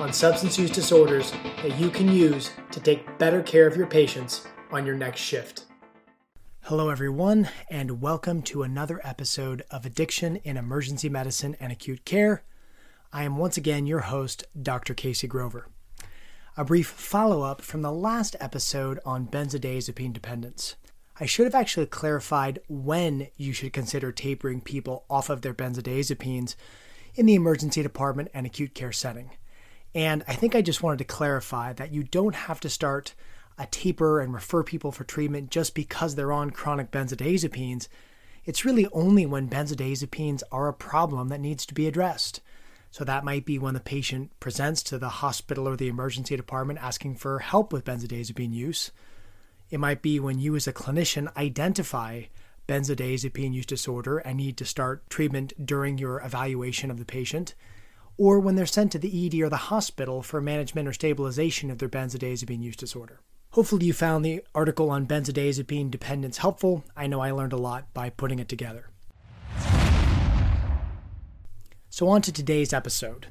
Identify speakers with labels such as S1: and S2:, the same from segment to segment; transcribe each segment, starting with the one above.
S1: on substance use disorders that you can use to take better care of your patients on your next shift. Hello, everyone, and welcome to another episode of Addiction in Emergency Medicine and Acute Care. I am once again your host, Dr. Casey Grover. A brief follow up from the last episode on benzodiazepine dependence. I should have actually clarified when you should consider tapering people off of their benzodiazepines in the emergency department and acute care setting. And I think I just wanted to clarify that you don't have to start a taper and refer people for treatment just because they're on chronic benzodiazepines. It's really only when benzodiazepines are a problem that needs to be addressed. So that might be when the patient presents to the hospital or the emergency department asking for help with benzodiazepine use. It might be when you, as a clinician, identify benzodiazepine use disorder and need to start treatment during your evaluation of the patient, or when they're sent to the ED or the hospital for management or stabilization of their benzodiazepine use disorder. Hopefully, you found the article on benzodiazepine dependence helpful. I know I learned a lot by putting it together. So, on to today's episode.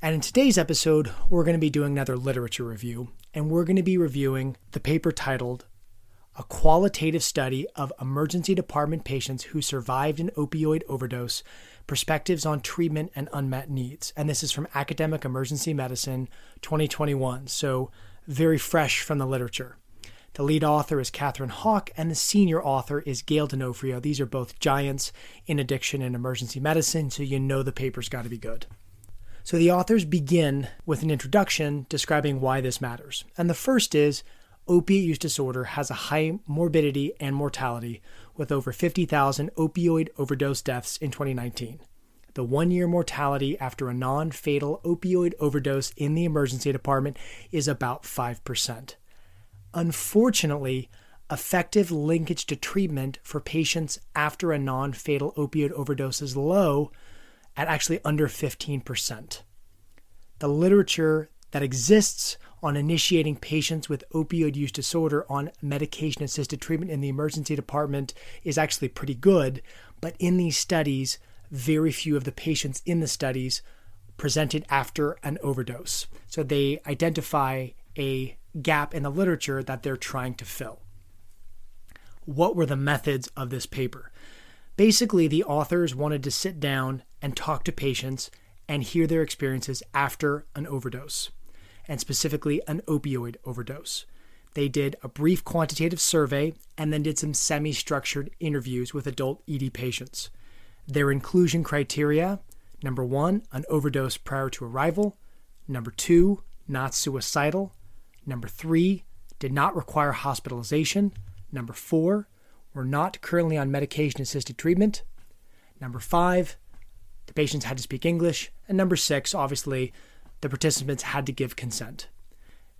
S1: And in today's episode, we're going to be doing another literature review, and we're going to be reviewing the paper titled A Qualitative Study of Emergency Department Patients Who Survived an Opioid Overdose Perspectives on Treatment and Unmet Needs. And this is from Academic Emergency Medicine 2021, so very fresh from the literature. The lead author is Kathryn Hawk, and the senior author is Gail D'Onofrio. These are both giants in addiction and emergency medicine, so you know the paper's got to be good. So the authors begin with an introduction describing why this matters. And the first is opiate use disorder has a high morbidity and mortality, with over 50,000 opioid overdose deaths in 2019. The one year mortality after a non fatal opioid overdose in the emergency department is about 5%. Unfortunately, effective linkage to treatment for patients after a non fatal opioid overdose is low at actually under 15%. The literature that exists on initiating patients with opioid use disorder on medication assisted treatment in the emergency department is actually pretty good, but in these studies, very few of the patients in the studies presented after an overdose. So they identify a gap in the literature that they're trying to fill. What were the methods of this paper? Basically, the authors wanted to sit down and talk to patients and hear their experiences after an overdose, and specifically an opioid overdose. They did a brief quantitative survey and then did some semi structured interviews with adult ED patients. Their inclusion criteria number one, an overdose prior to arrival, number two, not suicidal, number three, did not require hospitalization, number four, were not currently on medication assisted treatment, number five, the patients had to speak English. And number six, obviously, the participants had to give consent.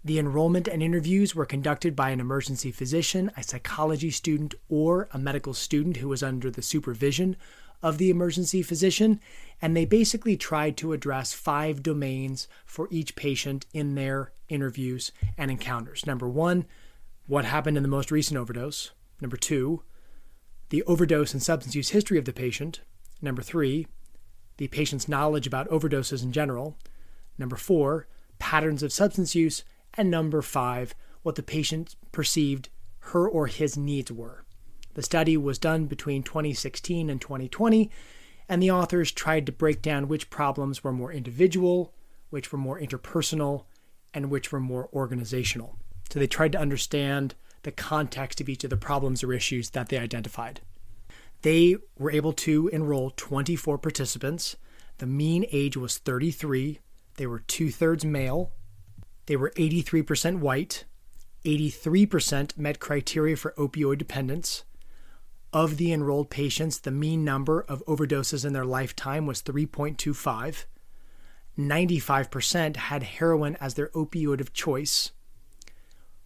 S1: The enrollment and interviews were conducted by an emergency physician, a psychology student, or a medical student who was under the supervision of the emergency physician. And they basically tried to address five domains for each patient in their interviews and encounters. Number one, what happened in the most recent overdose. Number two, the overdose and substance use history of the patient. Number three, the patient's knowledge about overdoses in general. Number four, patterns of substance use. And number five, what the patient perceived her or his needs were. The study was done between 2016 and 2020, and the authors tried to break down which problems were more individual, which were more interpersonal, and which were more organizational. So they tried to understand the context of each of the problems or issues that they identified. They were able to enroll 24 participants. The mean age was 33. They were two thirds male. They were 83% white. 83% met criteria for opioid dependence. Of the enrolled patients, the mean number of overdoses in their lifetime was 3.25. 95% had heroin as their opioid of choice.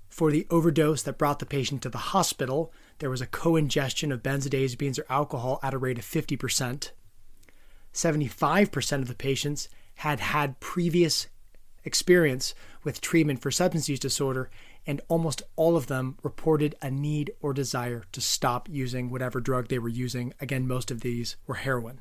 S1: For the overdose that brought the patient to the hospital, there was a co ingestion of benzodiazepines or alcohol at a rate of 50%. 75% of the patients had had previous experience with treatment for substance use disorder, and almost all of them reported a need or desire to stop using whatever drug they were using. Again, most of these were heroin.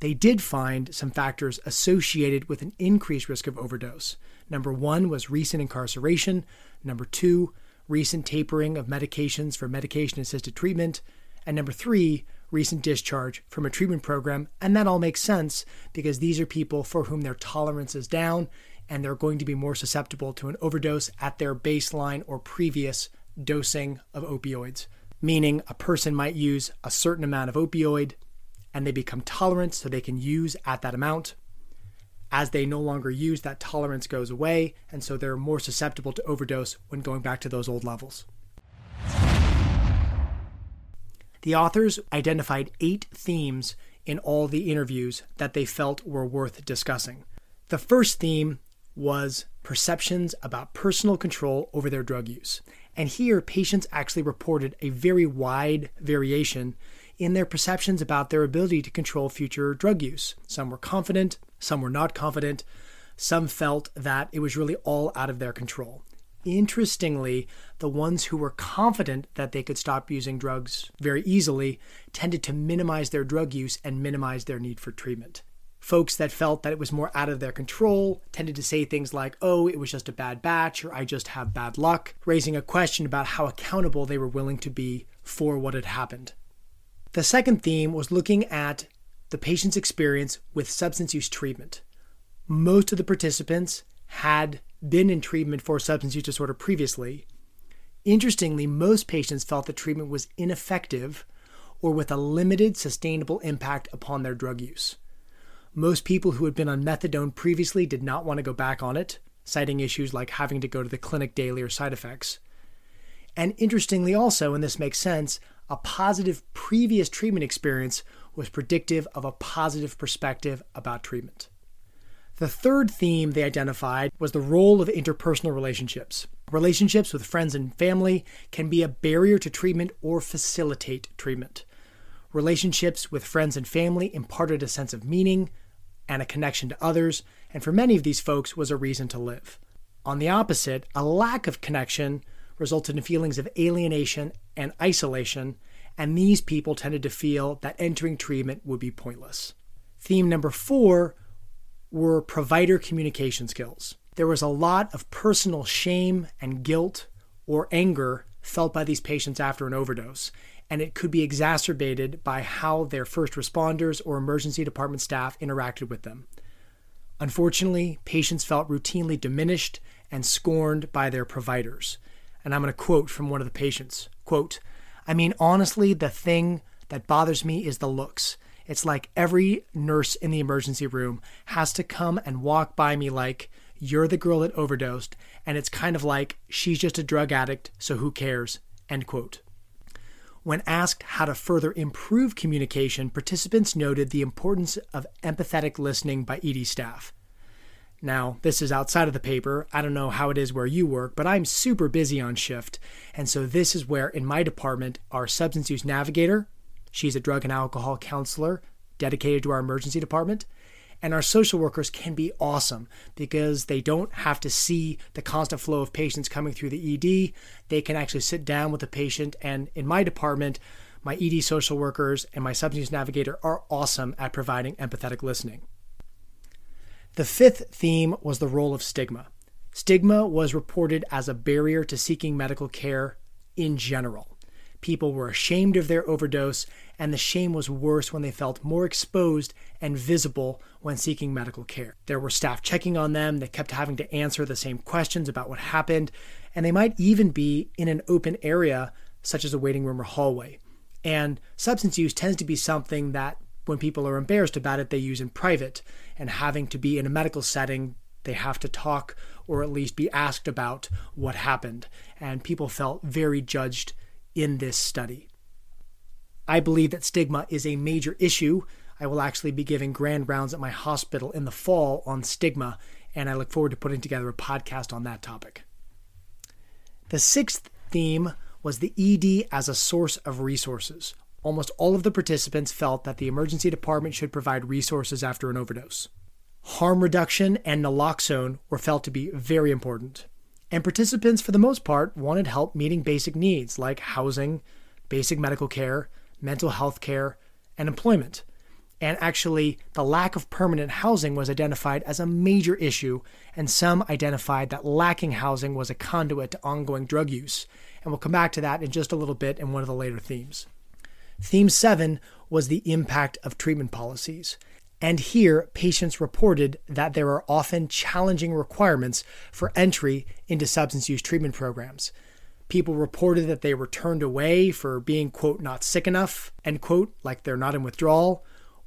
S1: They did find some factors associated with an increased risk of overdose. Number one was recent incarceration. Number two, recent tapering of medications for medication assisted treatment. And number three, recent discharge from a treatment program. And that all makes sense because these are people for whom their tolerance is down and they're going to be more susceptible to an overdose at their baseline or previous dosing of opioids. Meaning, a person might use a certain amount of opioid and they become tolerant so they can use at that amount. As they no longer use, that tolerance goes away, and so they're more susceptible to overdose when going back to those old levels. The authors identified eight themes in all the interviews that they felt were worth discussing. The first theme was perceptions about personal control over their drug use. And here, patients actually reported a very wide variation in their perceptions about their ability to control future drug use. Some were confident, some were not confident, some felt that it was really all out of their control. Interestingly, the ones who were confident that they could stop using drugs very easily tended to minimize their drug use and minimize their need for treatment. Folks that felt that it was more out of their control tended to say things like, oh, it was just a bad batch, or I just have bad luck, raising a question about how accountable they were willing to be for what had happened. The second theme was looking at the patient's experience with substance use treatment. Most of the participants had been in treatment for substance use disorder previously. Interestingly, most patients felt that treatment was ineffective or with a limited sustainable impact upon their drug use. Most people who had been on methadone previously did not want to go back on it, citing issues like having to go to the clinic daily or side effects. And interestingly, also, and this makes sense, a positive previous treatment experience was predictive of a positive perspective about treatment. The third theme they identified was the role of interpersonal relationships. Relationships with friends and family can be a barrier to treatment or facilitate treatment. Relationships with friends and family imparted a sense of meaning and a connection to others, and for many of these folks was a reason to live. On the opposite, a lack of connection resulted in feelings of alienation and isolation, and these people tended to feel that entering treatment would be pointless. Theme number four were provider communication skills. There was a lot of personal shame and guilt or anger felt by these patients after an overdose, and it could be exacerbated by how their first responders or emergency department staff interacted with them. Unfortunately, patients felt routinely diminished and scorned by their providers. And I'm going to quote from one of the patients. Quote, I mean, honestly, the thing that bothers me is the looks. It's like every nurse in the emergency room has to come and walk by me like, you're the girl that overdosed, and it's kind of like, she's just a drug addict, so who cares? End quote. When asked how to further improve communication, participants noted the importance of empathetic listening by ED staff. Now, this is outside of the paper. I don't know how it is where you work, but I'm super busy on shift. And so, this is where, in my department, our substance use navigator, she's a drug and alcohol counselor dedicated to our emergency department, and our social workers can be awesome because they don't have to see the constant flow of patients coming through the ED. They can actually sit down with the patient. And in my department, my ED social workers and my substance navigator are awesome at providing empathetic listening. The fifth theme was the role of stigma. Stigma was reported as a barrier to seeking medical care in general. People were ashamed of their overdose, and the shame was worse when they felt more exposed and visible when seeking medical care. There were staff checking on them, they kept having to answer the same questions about what happened, and they might even be in an open area, such as a waiting room or hallway. And substance use tends to be something that when people are embarrassed about it, they use in private. And having to be in a medical setting, they have to talk or at least be asked about what happened. And people felt very judged in this study. I believe that stigma is a major issue. I will actually be giving grand rounds at my hospital in the fall on stigma, and I look forward to putting together a podcast on that topic. The sixth theme was the ED as a source of resources. Almost all of the participants felt that the emergency department should provide resources after an overdose. Harm reduction and naloxone were felt to be very important. And participants, for the most part, wanted help meeting basic needs like housing, basic medical care, mental health care, and employment. And actually, the lack of permanent housing was identified as a major issue, and some identified that lacking housing was a conduit to ongoing drug use. And we'll come back to that in just a little bit in one of the later themes. Theme 7 was the impact of treatment policies. And here, patients reported that there are often challenging requirements for entry into substance use treatment programs. People reported that they were turned away for being, quote, not sick enough, end quote, like they're not in withdrawal,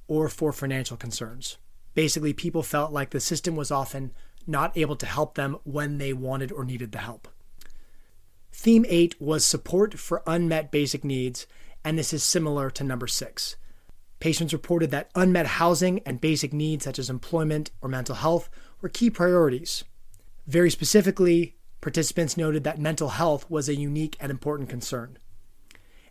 S1: or for financial concerns. Basically, people felt like the system was often not able to help them when they wanted or needed the help. Theme 8 was support for unmet basic needs, and this is similar to number 6. Patients reported that unmet housing and basic needs such as employment or mental health were key priorities. Very specifically, participants noted that mental health was a unique and important concern.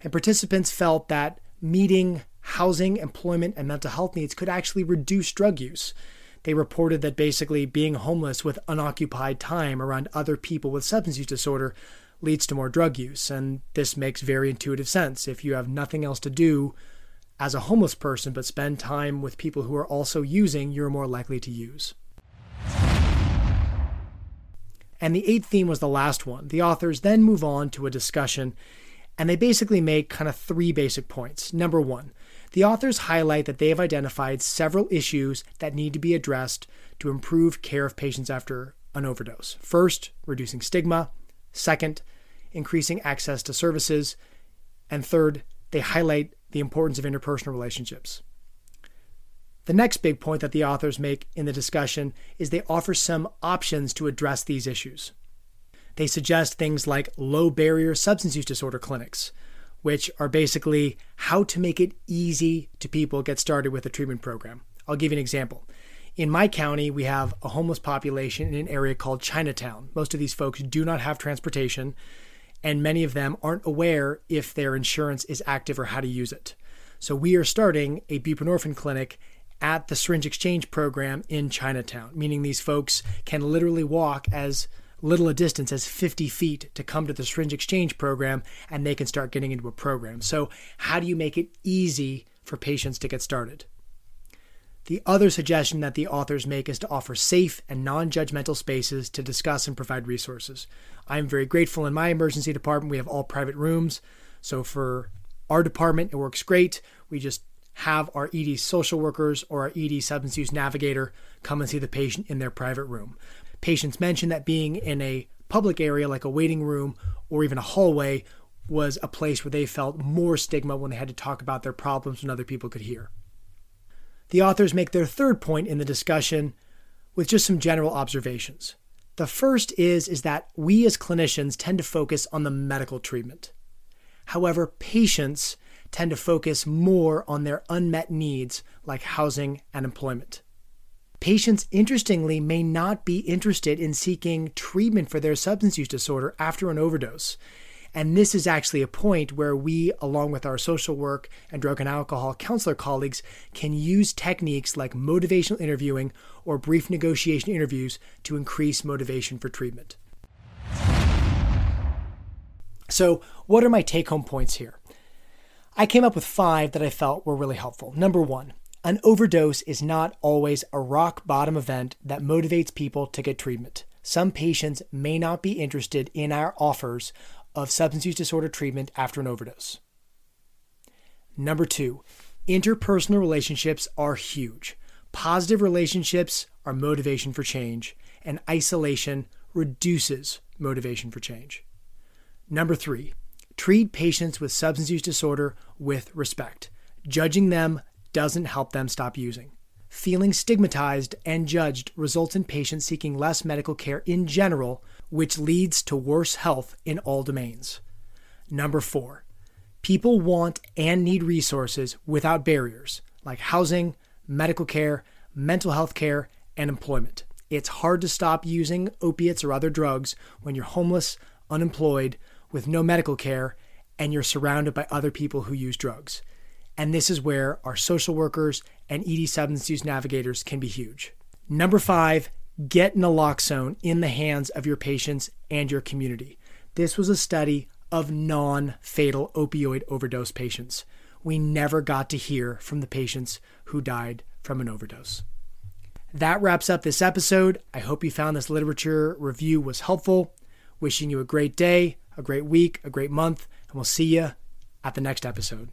S1: And participants felt that meeting housing, employment, and mental health needs could actually reduce drug use. They reported that basically being homeless with unoccupied time around other people with substance use disorder leads to more drug use. And this makes very intuitive sense. If you have nothing else to do as a homeless person, but spend time with people who are also using, you're more likely to use. And the eighth theme was the last one. The authors then move on to a discussion, and they basically make kind of three basic points. Number one, the authors highlight that they have identified several issues that need to be addressed to improve care of patients after an overdose. First, reducing stigma. Second, increasing access to services. And third, they highlight the importance of interpersonal relationships. The next big point that the authors make in the discussion is they offer some options to address these issues. They suggest things like low barrier substance use disorder clinics, which are basically how to make it easy to people get started with a treatment program. I'll give you an example. In my county, we have a homeless population in an area called Chinatown. Most of these folks do not have transportation, and many of them aren't aware if their insurance is active or how to use it. So we are starting a buprenorphine clinic at the syringe exchange program in Chinatown, meaning these folks can literally walk as little a distance as 50 feet to come to the syringe exchange program and they can start getting into a program. So, how do you make it easy for patients to get started? The other suggestion that the authors make is to offer safe and non judgmental spaces to discuss and provide resources. I'm very grateful in my emergency department, we have all private rooms. So for our department, it works great. We just have our ED social workers or our ED substance use navigator come and see the patient in their private room. Patients mentioned that being in a public area like a waiting room or even a hallway was a place where they felt more stigma when they had to talk about their problems when other people could hear. The authors make their third point in the discussion with just some general observations. The first is, is that we as clinicians tend to focus on the medical treatment. However, patients tend to focus more on their unmet needs like housing and employment. Patients, interestingly, may not be interested in seeking treatment for their substance use disorder after an overdose. And this is actually a point where we, along with our social work and drug and alcohol counselor colleagues, can use techniques like motivational interviewing or brief negotiation interviews to increase motivation for treatment. So, what are my take home points here? I came up with five that I felt were really helpful. Number one, an overdose is not always a rock bottom event that motivates people to get treatment. Some patients may not be interested in our offers of substance use disorder treatment after an overdose. Number two, interpersonal relationships are huge. Positive relationships are motivation for change, and isolation reduces motivation for change. Number three, treat patients with substance use disorder with respect. Judging them doesn't help them stop using. Feeling stigmatized and judged results in patients seeking less medical care in general which leads to worse health in all domains. Number four, people want and need resources without barriers like housing, medical care, mental health care, and employment. It's hard to stop using opiates or other drugs when you're homeless, unemployed, with no medical care, and you're surrounded by other people who use drugs. And this is where our social workers and ED substance use navigators can be huge. Number five, get naloxone in the hands of your patients and your community. This was a study of non fatal opioid overdose patients. We never got to hear from the patients who died from an overdose. That wraps up this episode. I hope you found this literature review was helpful. Wishing you a great day, a great week, a great month, and we'll see you at the next episode.